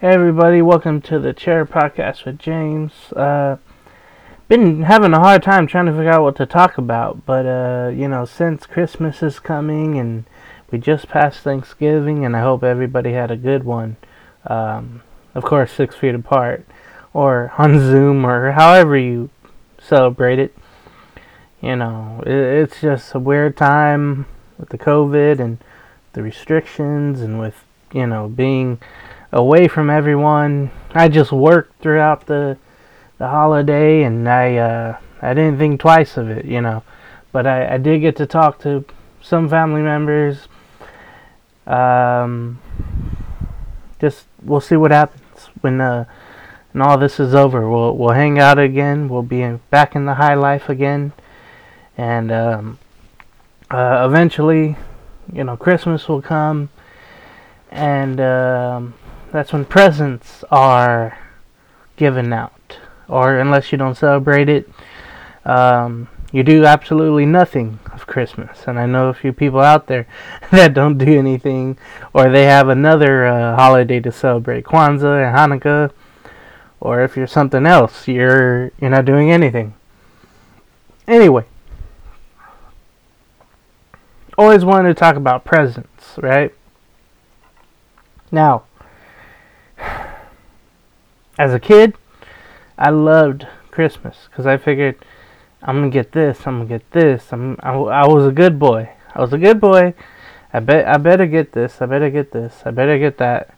Hey everybody, welcome to the Chair Podcast with James. Uh, been having a hard time trying to figure out what to talk about, but uh, you know, since Christmas is coming and we just passed Thanksgiving, and I hope everybody had a good one. Um, of course, six feet apart, or on Zoom, or however you celebrate it. You know, it, it's just a weird time with the COVID and the restrictions, and with you know being away from everyone. I just worked throughout the the holiday, and I uh, I didn't think twice of it, you know. But I, I did get to talk to some family members. Um, just we'll see what happens when uh, when all this is over. We'll we'll hang out again. We'll be in, back in the high life again, and um, uh, eventually, you know, Christmas will come, and um, that's when presents are given out. Or unless you don't celebrate it, um, you do absolutely nothing of Christmas. And I know a few people out there that don't do anything, or they have another uh, holiday to celebrate, Kwanzaa and Hanukkah. Or if you're something else, you're you're not doing anything. Anyway, always wanted to talk about presents, right? Now, as a kid, I loved Christmas because I figured I'm gonna get this, I'm gonna get this. I'm I, I was a good boy. I was a good boy. I bet I better get this. I better get this. I better get that.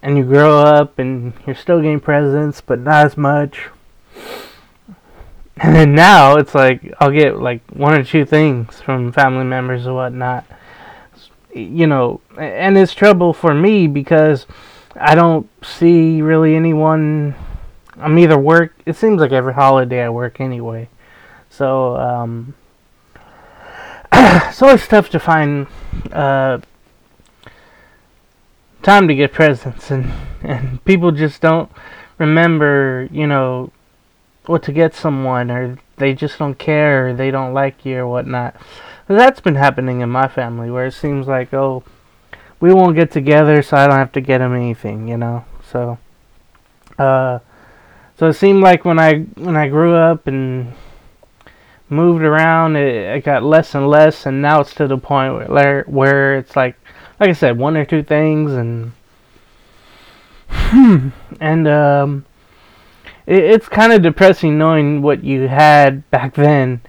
And you grow up and you're still getting presents, but not as much. And then now it's like I'll get like one or two things from family members or whatnot. You know, and it's trouble for me because I don't see really anyone. I'm either work. It seems like every holiday I work anyway, so um, it's always tough to find uh, time to get presents, and and people just don't remember, you know, what to get someone, or they just don't care, or they don't like you, or whatnot. That's been happening in my family, where it seems like, oh we won't get together, so I don't have to get him anything, you know. So, uh, so it seemed like when I when I grew up and moved around, it, it got less and less, and now it's to the point where where it's like, like I said, one or two things, and and um, it, it's kind of depressing knowing what you had back then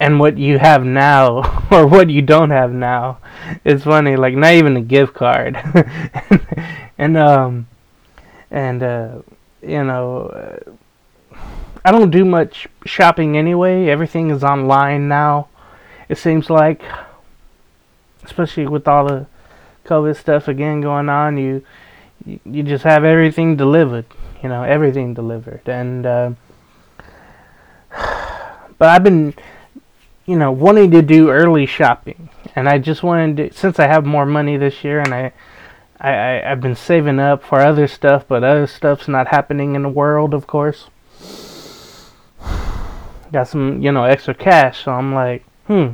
and what you have now or what you don't have now it's funny like not even a gift card. And, um and uh you know uh, i don't do much shopping anyway. Everything is online now it seems like. Especially with all the covid stuff again going on you you just have everything delivered you know everything delivered. And uh, but i've been you know, wanting to do early shopping, and I just wanted to, since I have more money this year, and I, I, I have been saving up for other stuff, but other stuff's not happening in the world, of course. Got some, you know, extra cash, so I'm like, hmm,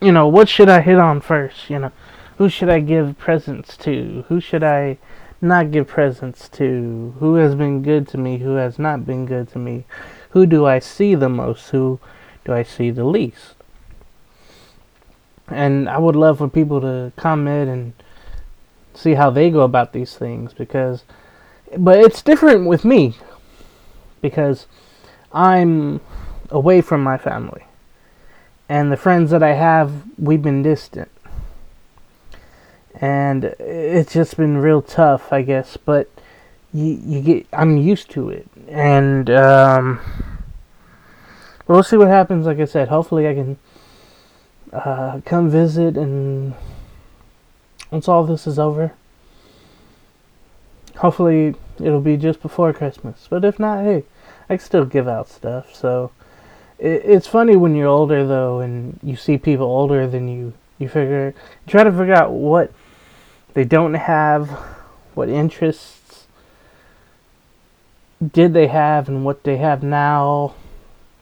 you know, what should I hit on first? You know, who should I give presents to? Who should I not give presents to? Who has been good to me? Who has not been good to me? Who do I see the most? Who do I see the least? And I would love for people to comment and see how they go about these things because but it's different with me because I'm away from my family. And the friends that I have, we've been distant. And it's just been real tough, I guess, but you you get I'm used to it. And um we'll see what happens. Like I said, hopefully I can uh, come visit and once all this is over. Hopefully it'll be just before Christmas. But if not, hey, I still give out stuff. So it, it's funny when you're older though, and you see people older than you. You figure, you try to figure out what they don't have, what interests did they have, and what they have now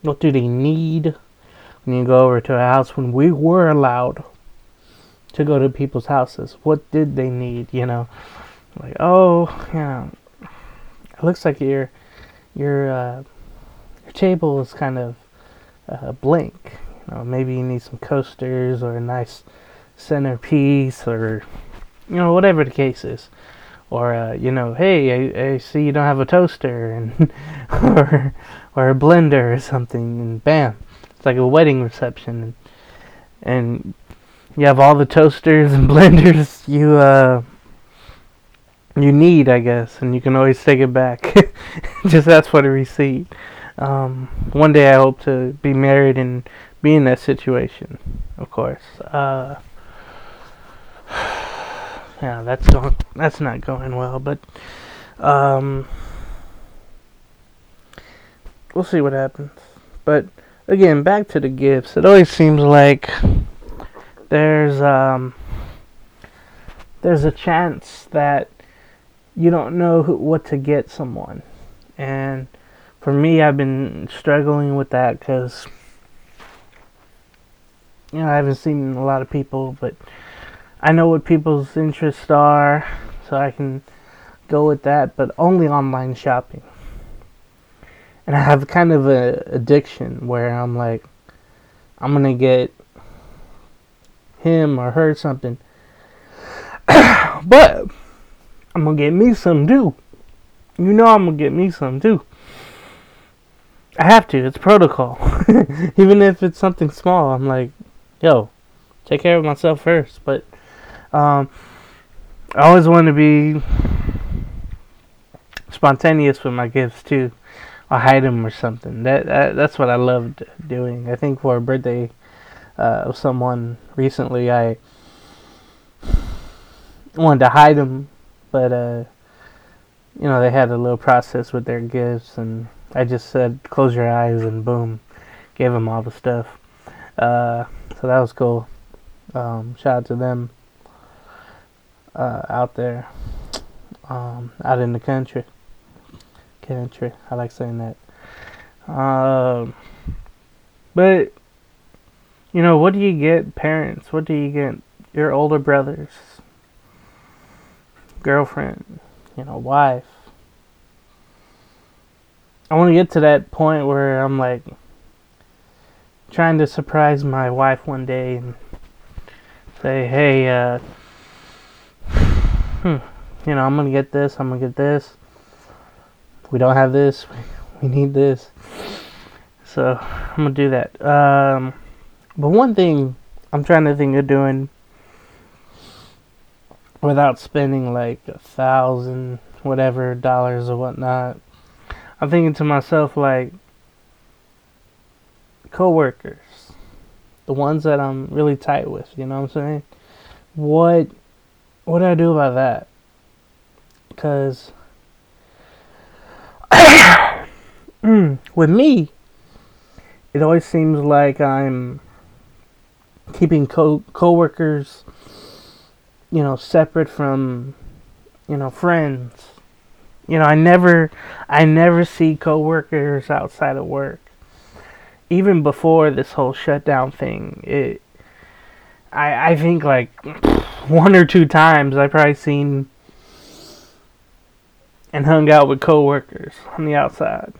what do they need when you go over to a house when we were allowed to go to people's houses. What did they need? You know, like oh, yeah, it looks like your your uh, your table is kind of uh, blank. You know, maybe you need some coasters or a nice centerpiece or you know whatever the case is or uh, you know, hey, I, I, see you don't have a toaster, and or or a blender or something, and bam, it's like a wedding reception, and, and you have all the toasters and blenders you uh you need, I guess, and you can always take it back. Just ask for the receipt. Um, one day I hope to be married and be in that situation, of course. Uh, yeah, that's going. That's not going well, but um, we'll see what happens. But again, back to the gifts. It always seems like there's um, there's a chance that you don't know who, what to get someone, and for me, I've been struggling with that because you know I haven't seen a lot of people, but I know what people's interests are, so I can go with that, but only online shopping. And I have kind of a addiction where I'm like, I'm gonna get him or her something, but I'm gonna get me some too. You know I'm gonna get me some too. I have to. It's protocol. Even if it's something small, I'm like, yo, take care of myself first. But um, I always want to be spontaneous with my gifts too. I hide them or something. That, that that's what I loved doing. I think for a birthday uh, of someone recently, I wanted to hide them, but uh, you know they had a little process with their gifts, and I just said, "Close your eyes," and boom, gave them all the stuff. Uh, so that was cool. Um, shout out to them uh, out there, um, out in the country. Country, I like saying that. Um, but you know, what do you get, parents? What do you get your older brothers, girlfriend, you know, wife? I want to get to that point where I'm like trying to surprise my wife one day and say, "Hey, uh, hmm, you know, I'm gonna get this, I'm gonna get this. We don't have this, we need this. So I'm gonna do that. Um, but one thing I'm trying to think of doing without spending like a thousand whatever dollars or whatnot. I'm thinking to myself like coworkers, the ones that I'm really tight with, you know what I'm saying? What what do I do about that? Because hmm, with me, it always seems like I'm keeping co coworkers, you know, separate from, you know, friends. You know, I never, I never see coworkers outside of work. Even before this whole shutdown thing, it, I, I think like one or two times I probably seen and hung out with coworkers on the outside.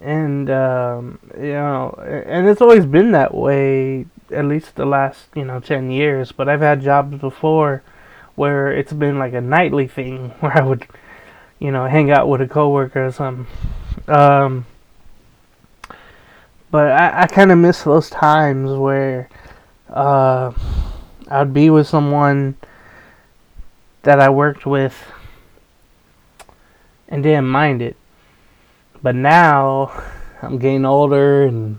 And um, you know, and it's always been that way at least the last, you know, 10 years, but I've had jobs before where it's been like a nightly thing where I would you know, hang out with a coworker or something. Um, but I, I kind of miss those times where uh, I'd be with someone that I worked with and didn't mind it. But now I'm getting older and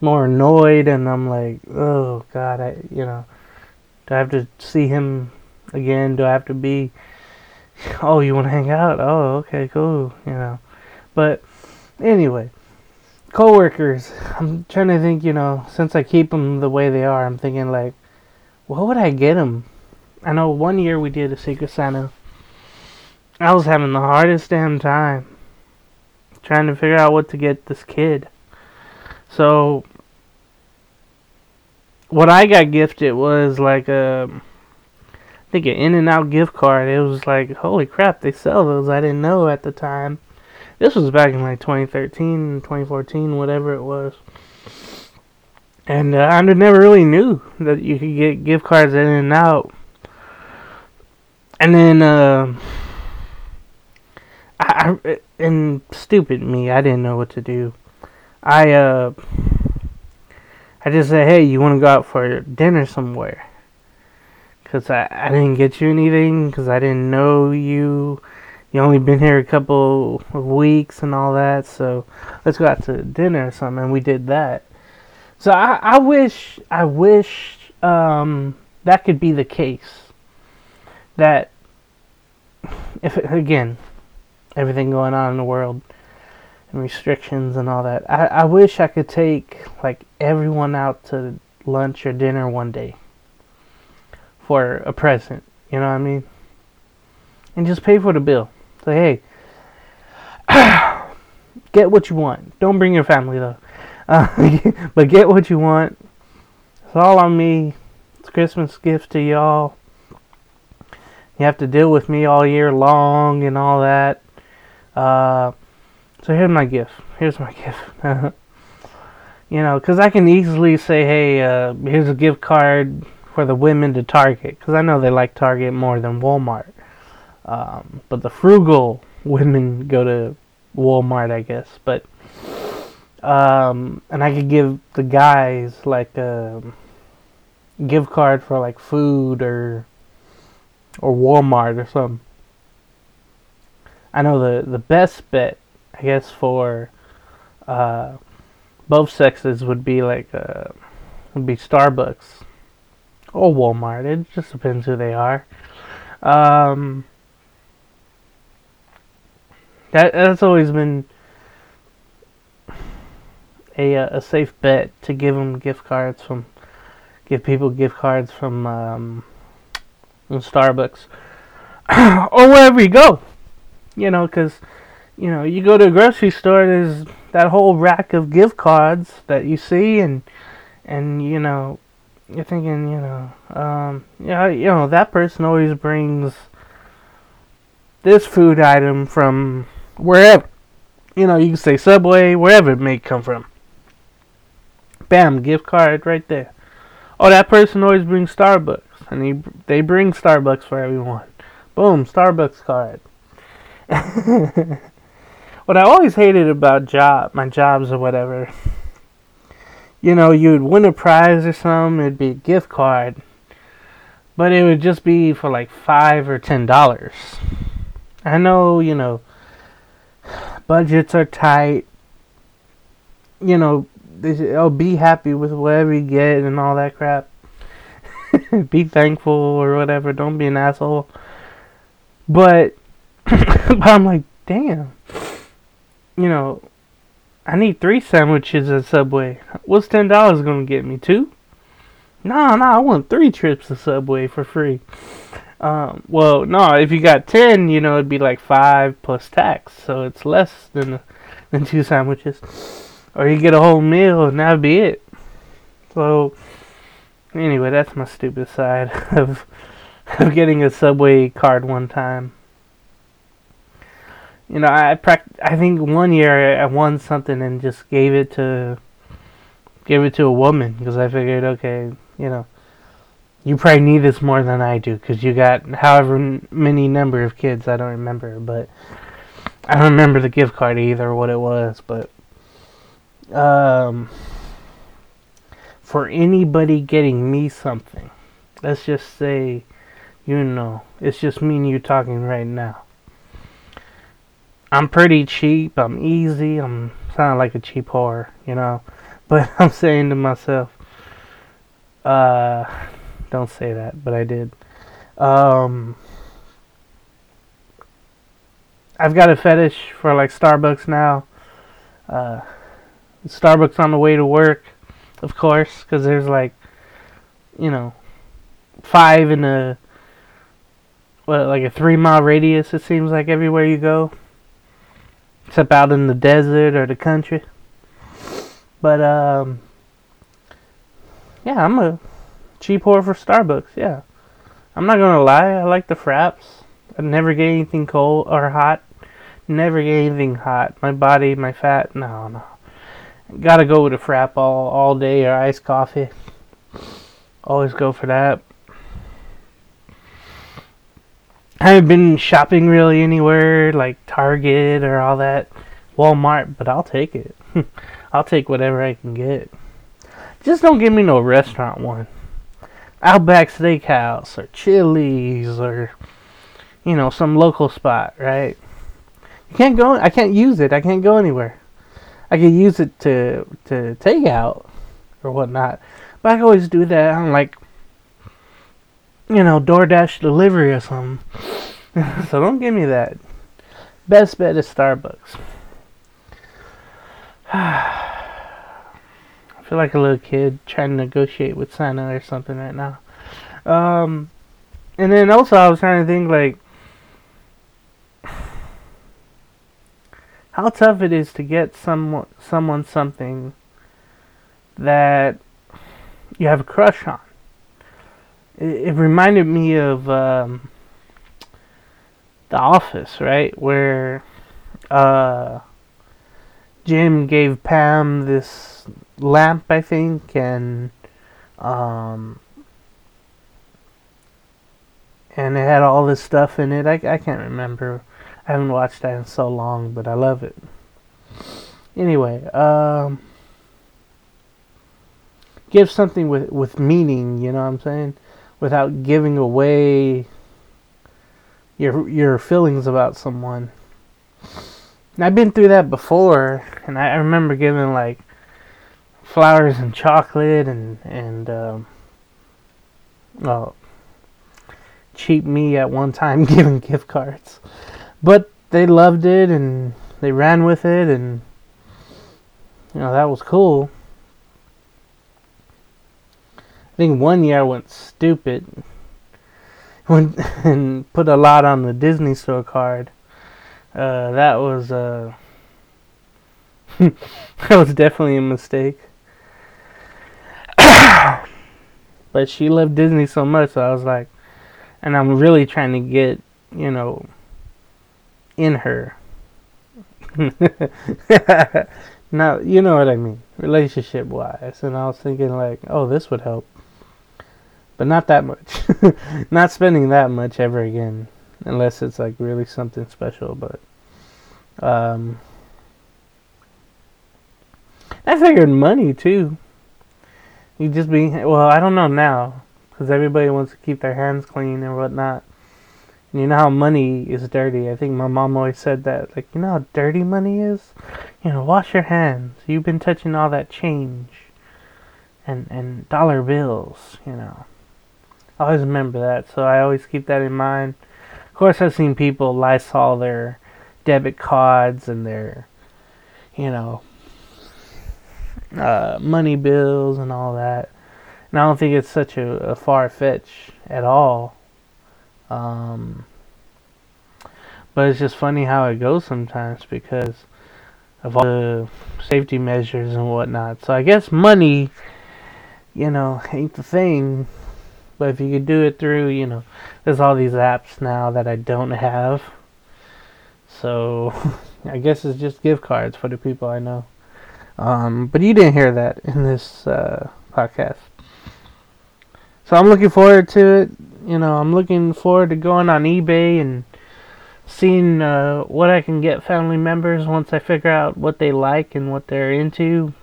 more annoyed, and I'm like, oh God, I you know, do I have to see him again? Do I have to be? Oh, you want to hang out? Oh, okay, cool. You know, but anyway, coworkers. I'm trying to think, you know, since I keep them the way they are, I'm thinking like, what would I get them? I know one year we did a Secret Santa. I was having the hardest damn time trying to figure out what to get this kid. So what I got gifted was like a, I think an In-N-Out gift card. It was like, holy crap, they sell those. I didn't know at the time. This was back in like 2013, 2014, whatever it was. And uh, I never really knew that you could get gift cards in and out. And then, uh, I, I, and stupid me, I didn't know what to do. I, uh, I just said, hey, you want to go out for dinner somewhere? Because I, I didn't get you anything, because I didn't know you. You only been here a couple of weeks and all that, so let's go out to dinner or something. And we did that. So I, I wish, I wish um, that could be the case. That, if again, everything going on in the world and restrictions and all that. I, I wish I could take like everyone out to lunch or dinner one day for a present. You know what I mean? And just pay for the bill. Say, hey, get what you want. Don't bring your family though. Uh, but get what you want. It's all on me. It's Christmas gift to y'all. You have to deal with me all year long and all that. Uh, so here's my gift. Here's my gift. you know, because I can easily say, hey, uh, here's a gift card for the women to Target, because I know they like Target more than Walmart. Um, but the frugal women go to Walmart, I guess. But um, and I could give the guys like a gift card for like food or or Walmart or something. I know the the best bet, I guess, for uh, both sexes would be like uh, would be Starbucks or Walmart. It just depends who they are. Um, that that's always been a uh, a safe bet to give them gift cards from give people gift cards from um, from Starbucks. Or wherever you go you know, because you know you go to a grocery store, there's that whole rack of gift cards that you see, and and you know you're thinking, you know, um, yeah, you know that person always brings this food item from wherever. You know, you can say Subway, wherever it may come from. Bam, gift card right there. Oh, that person always brings Starbucks, and he, they bring Starbucks for everyone. Boom, Starbucks card. what I always hated about job, my jobs or whatever, you know, you'd win a prize or something, it'd be a gift card, but it would just be for like five or ten dollars. I know, you know, budgets are tight. You know, oh, be happy with whatever you get and all that crap. be thankful or whatever. Don't be an asshole. But but I'm like, damn. You know, I need three sandwiches at Subway. What's ten dollars gonna get me? Two? No, no, I want three trips to Subway for free. Um, well, no, if you got ten, you know, it'd be like five plus tax, so it's less than than two sandwiches. Or you get a whole meal, and that'd be it. So, anyway, that's my stupid side of of getting a Subway card one time you know, I pract- I think one year I won something and just gave it to gave it to a woman because I figured, okay, you know, you probably need this more than I do because you got however many number of kids. I don't remember, but I don't remember the gift card either, what it was, but um, for anybody getting me something, let's just say, you know, it's just me and you talking right now I'm pretty cheap. I'm easy. I'm sounding like a cheap whore, you know. But I'm saying to myself, uh, don't say that, but I did. Um, I've got a fetish for like Starbucks now. Uh, Starbucks on the way to work, of course, because there's like, you know, five in a what like a three mile radius. It seems like everywhere you go except out in the desert or the country. But um, yeah, I'm a cheap whore for Starbucks. Yeah, I'm not gonna lie. I like the fraps. I never get anything cold or hot. Never get anything hot. My body, my fat. No, no. Gotta go with a frap all all day or iced coffee. Always go for that. I haven't been shopping really anywhere like Target or all that, Walmart, but I'll take it. I'll take whatever I can get. Just don't give me no restaurant one. Outback Steakhouse or Chili's or you know some local spot, right? You can't go. I can't use it. I can't go anywhere. I can use it to to take out or whatnot, but I always do that on like you know DoorDash delivery or something. so don't give me that. Best bet is Starbucks. Feel like a little kid trying to negotiate with Santa or something right now. Um, and then also I was trying to think like how tough it is to get someone someone something that you have a crush on. It, it reminded me of um, The Office, right, where uh, Jim gave Pam this lamp, I think, and um, and it had all this stuff in it. I, I can't remember. I haven't watched that in so long, but I love it. Anyway, um, give something with with meaning. You know what I'm saying? Without giving away your your feelings about someone. And I've been through that before, and I, I remember giving like flowers and chocolate and and um, well, cheap me at one time giving gift cards, but they loved it and they ran with it and you know that was cool. I think one year I went stupid went and put a lot on the Disney store card. Uh, that was uh, that was definitely a mistake. But she loved Disney so much, so I was like, and I'm really trying to get, you know, in her. now, you know what I mean, relationship wise. And I was thinking, like, oh, this would help. But not that much. not spending that much ever again. Unless it's like really something special. But, um, I figured money too. You just be well. I don't know now because everybody wants to keep their hands clean and whatnot. And you know how money is dirty. I think my mom always said that. Like you know how dirty money is. You know, wash your hands. You've been touching all that change, and and dollar bills. You know, I always remember that. So I always keep that in mind. Of course, I've seen people Lysol their debit cards and their, you know, uh, money bills and all that. And I don't think it's such a, a far fetch at all. Um, but it's just funny how it goes sometimes because of all the safety measures and whatnot. So I guess money, you know, ain't the thing. But if you could do it through, you know, there's all these apps now that I don't have. So I guess it's just gift cards for the people I know. Um, but you didn't hear that in this uh, podcast. So I'm looking forward to it. You know, I'm looking forward to going on eBay and seeing uh, what I can get family members once I figure out what they like and what they're into.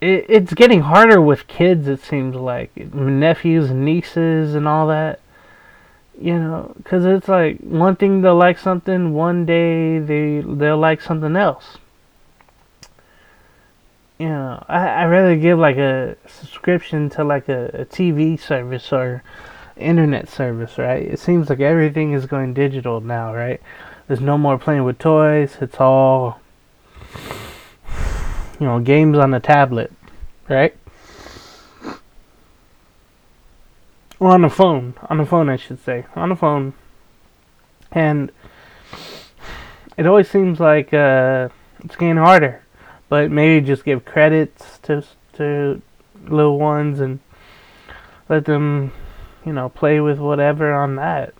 It, it's getting harder with kids, it seems like. Nephews and nieces and all that. You know, because it's like one thing they'll like something, one day they, they'll like something else you know, I I rather give like a subscription to like a, a TV service or internet service, right? It seems like everything is going digital now, right? There's no more playing with toys. It's all you know, games on the tablet, right? Or on the phone. On the phone, I should say. On the phone. And it always seems like uh, it's getting harder but maybe just give credits to to little ones and let them, you know, play with whatever on that.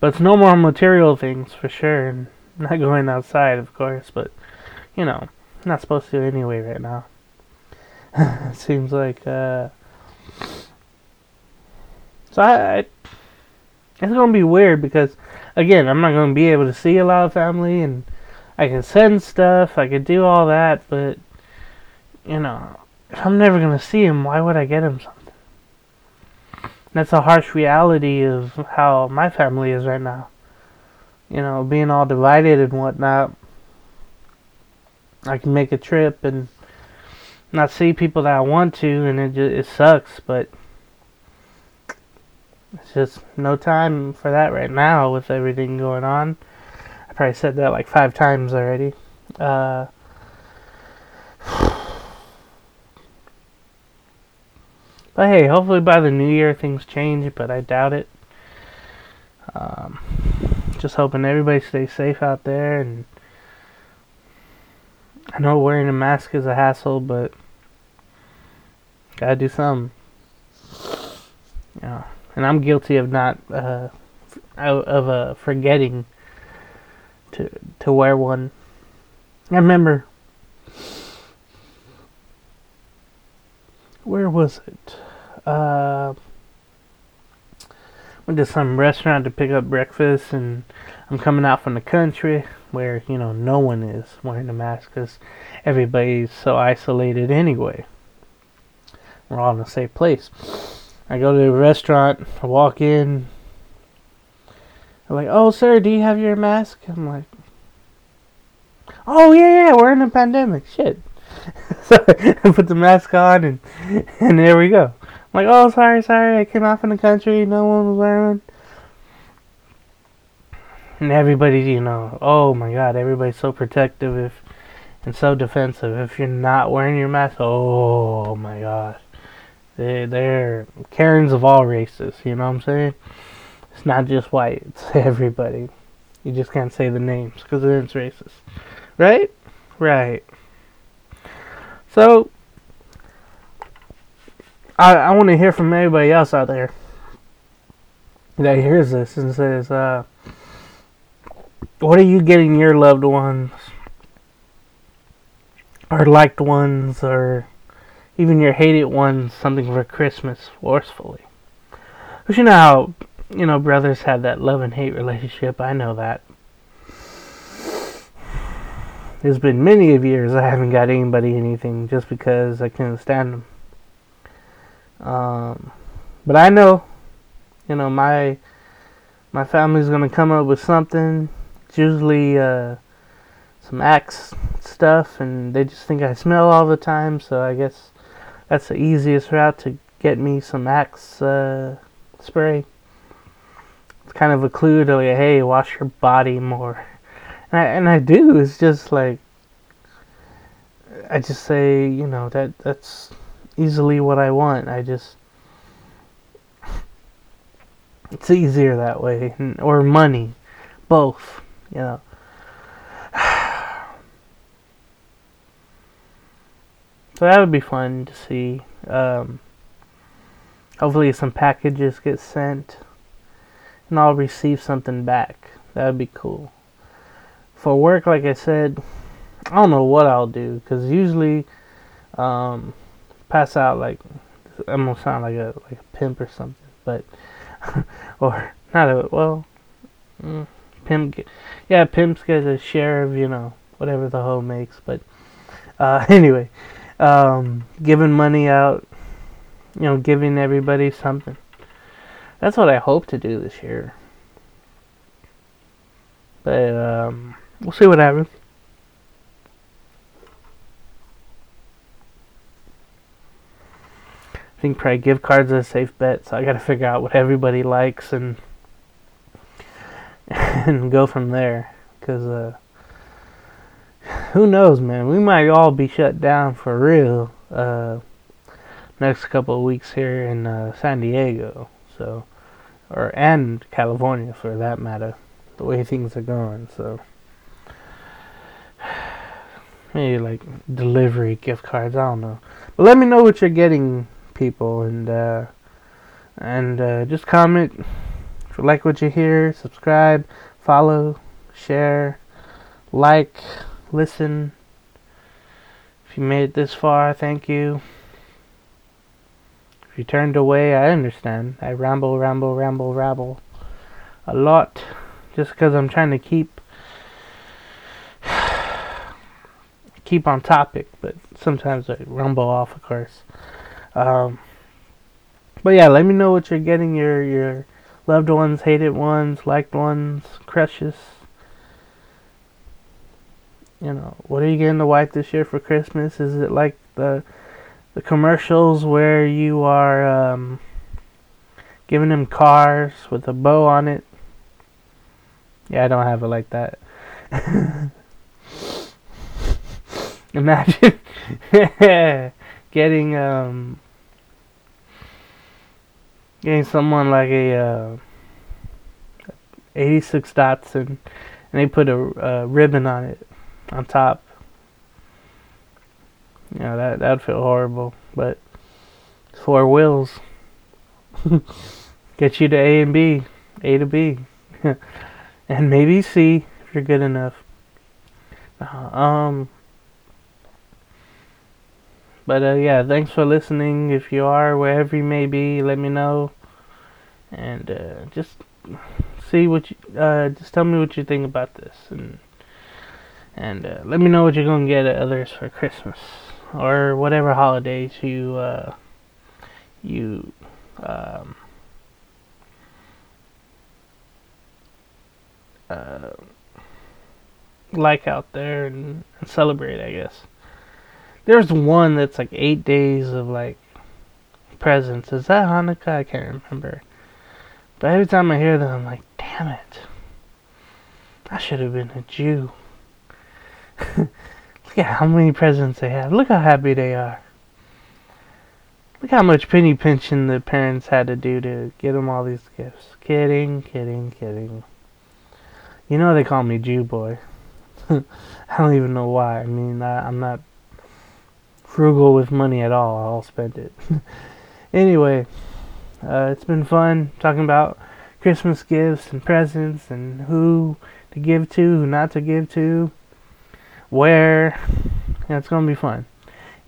But it's no more material things for sure, and not going outside, of course. But you know, not supposed to anyway right now. seems like. Uh, so I, I, it's gonna be weird because, again, I'm not gonna be able to see a lot of family, and I can send stuff, I can do all that, but you know, if I'm never gonna see him, why would I get him something? That's a harsh reality of how my family is right now. You know, being all divided and whatnot. I can make a trip and not see people that I want to, and it just it sucks, but it's just no time for that right now with everything going on. I probably said that like five times already. Uh, But hey, hopefully by the new year things change, but I doubt it. Um, just hoping everybody stays safe out there. And I know wearing a mask is a hassle, but gotta do something. Yeah, and I'm guilty of not uh, of uh, forgetting to to wear one. I remember where was it? Uh, went to some restaurant to pick up breakfast, and I'm coming out from the country where you know no one is wearing a mask because everybody's so isolated anyway. We're all in the same place. I go to the restaurant, I walk in. I'm like, "Oh, sir, do you have your mask?" I'm like, "Oh yeah, yeah, we're in a pandemic. Shit." so I put the mask on, and and there we go. I'm like, "Oh, sorry, sorry, I came out from the country. No one was wearing." And everybody, you know, oh my God, everybody's so protective if and so defensive. If you're not wearing your mask, oh my God. They, they're Karens of all races, you know what I'm saying? Not just white, it's everybody. You just can't say the names because then it's racist. Right? Right. So, I, I want to hear from everybody else out there that hears this and says, uh, what are you getting your loved ones or liked ones or even your hated ones something for Christmas forcefully. But you know how, you know, brothers have that love and hate relationship. I know that. There's been many of years I haven't got anybody anything just because I couldn't stand them. Um, but I know, you know, my my family's gonna come up with something. It's usually uh, some Axe stuff, and they just think I smell all the time. So I guess that's the easiest route to get me some Axe uh, spray. Kind of a clue to like, hey, wash your body more. And I, and I do. It's just like I just say, you know, that that's easily what I want. I just it's easier that way, or money, both. You know. So that would be fun to see. Um, hopefully, some packages get sent, and I'll receive something back. That would be cool. For work, like I said, I don't know what I'll do because usually, um, pass out like I'm gonna sound like a like a pimp or something, but or not a well, mm, pimp. Yeah, pimps get a share of you know whatever the hoe makes, but uh, anyway um, giving money out, you know, giving everybody something. That's what I hope to do this year. But um, we'll see what happens. I think probably gift cards are a safe bet, so I gotta figure out what everybody likes and and go from there. Cause uh, who knows, man? We might all be shut down for real uh, next couple of weeks here in uh, San Diego. So, or and California for that matter, the way things are going. So, maybe like delivery gift cards. I don't know. But let me know what you're getting, people, and uh, and uh, just comment if you like what you hear. Subscribe, follow, share, like, listen. If you made it this far, thank you. You turned away, I understand. I ramble, ramble, ramble, ramble a lot just because I'm trying to keep keep on topic, but sometimes I rumble off, of course. Um, but yeah, let me know what you're getting your your loved ones, hated ones, liked ones, crushes. You know, what are you getting to wife this year for Christmas? Is it like the the commercials where you are um, giving them cars with a bow on it? Yeah, I don't have it like that. Imagine getting um getting someone like a uh, 86 Datsun and they put a, a ribbon on it on top. Know that that'd feel horrible, but four wheels. Get you to A and B, A to B, and maybe C if you're good enough. Uh, um, but uh, yeah, thanks for listening. If you are wherever you may be, let me know, and uh, just see what you uh, just tell me what you think about this, and and uh, let me know what you're gonna get at others for Christmas or whatever holidays you uh, you um, uh, like out there and, and celebrate, I guess. There's one that's like eight days of like presents. Is that Hanukkah? I can't remember. But every time I hear them, I'm like, damn it. I should have been a Jew. Look at how many presents they have. Look how happy they are. Look how much penny pinching the parents had to do to get them all these gifts. Kidding, kidding, kidding. You know they call me Jew boy. I don't even know why. I mean, I, I'm not frugal with money at all. I'll spend it. anyway, uh, it's been fun talking about Christmas gifts and presents and who to give to, who not to give to, where. Yeah, it's gonna be fun,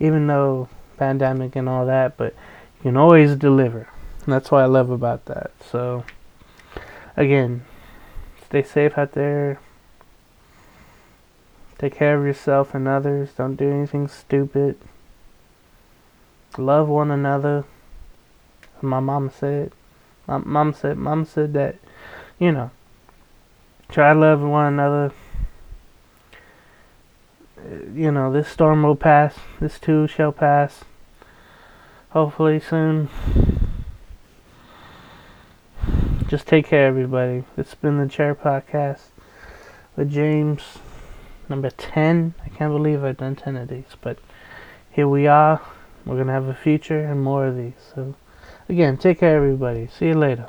even though pandemic and all that. But you can always deliver. And that's what I love about that. So, again, stay safe out there. Take care of yourself and others. Don't do anything stupid love one another. My mom said, my mom said, mom said that, you know, try to love one another. You know, this storm will pass. This too shall pass. Hopefully soon. Just take care, everybody. It's been the Chair Podcast with James, number 10. I can't believe I've done 10 of these, but here we are. We're going to have a future and more of these. So, again, take care, everybody. See you later.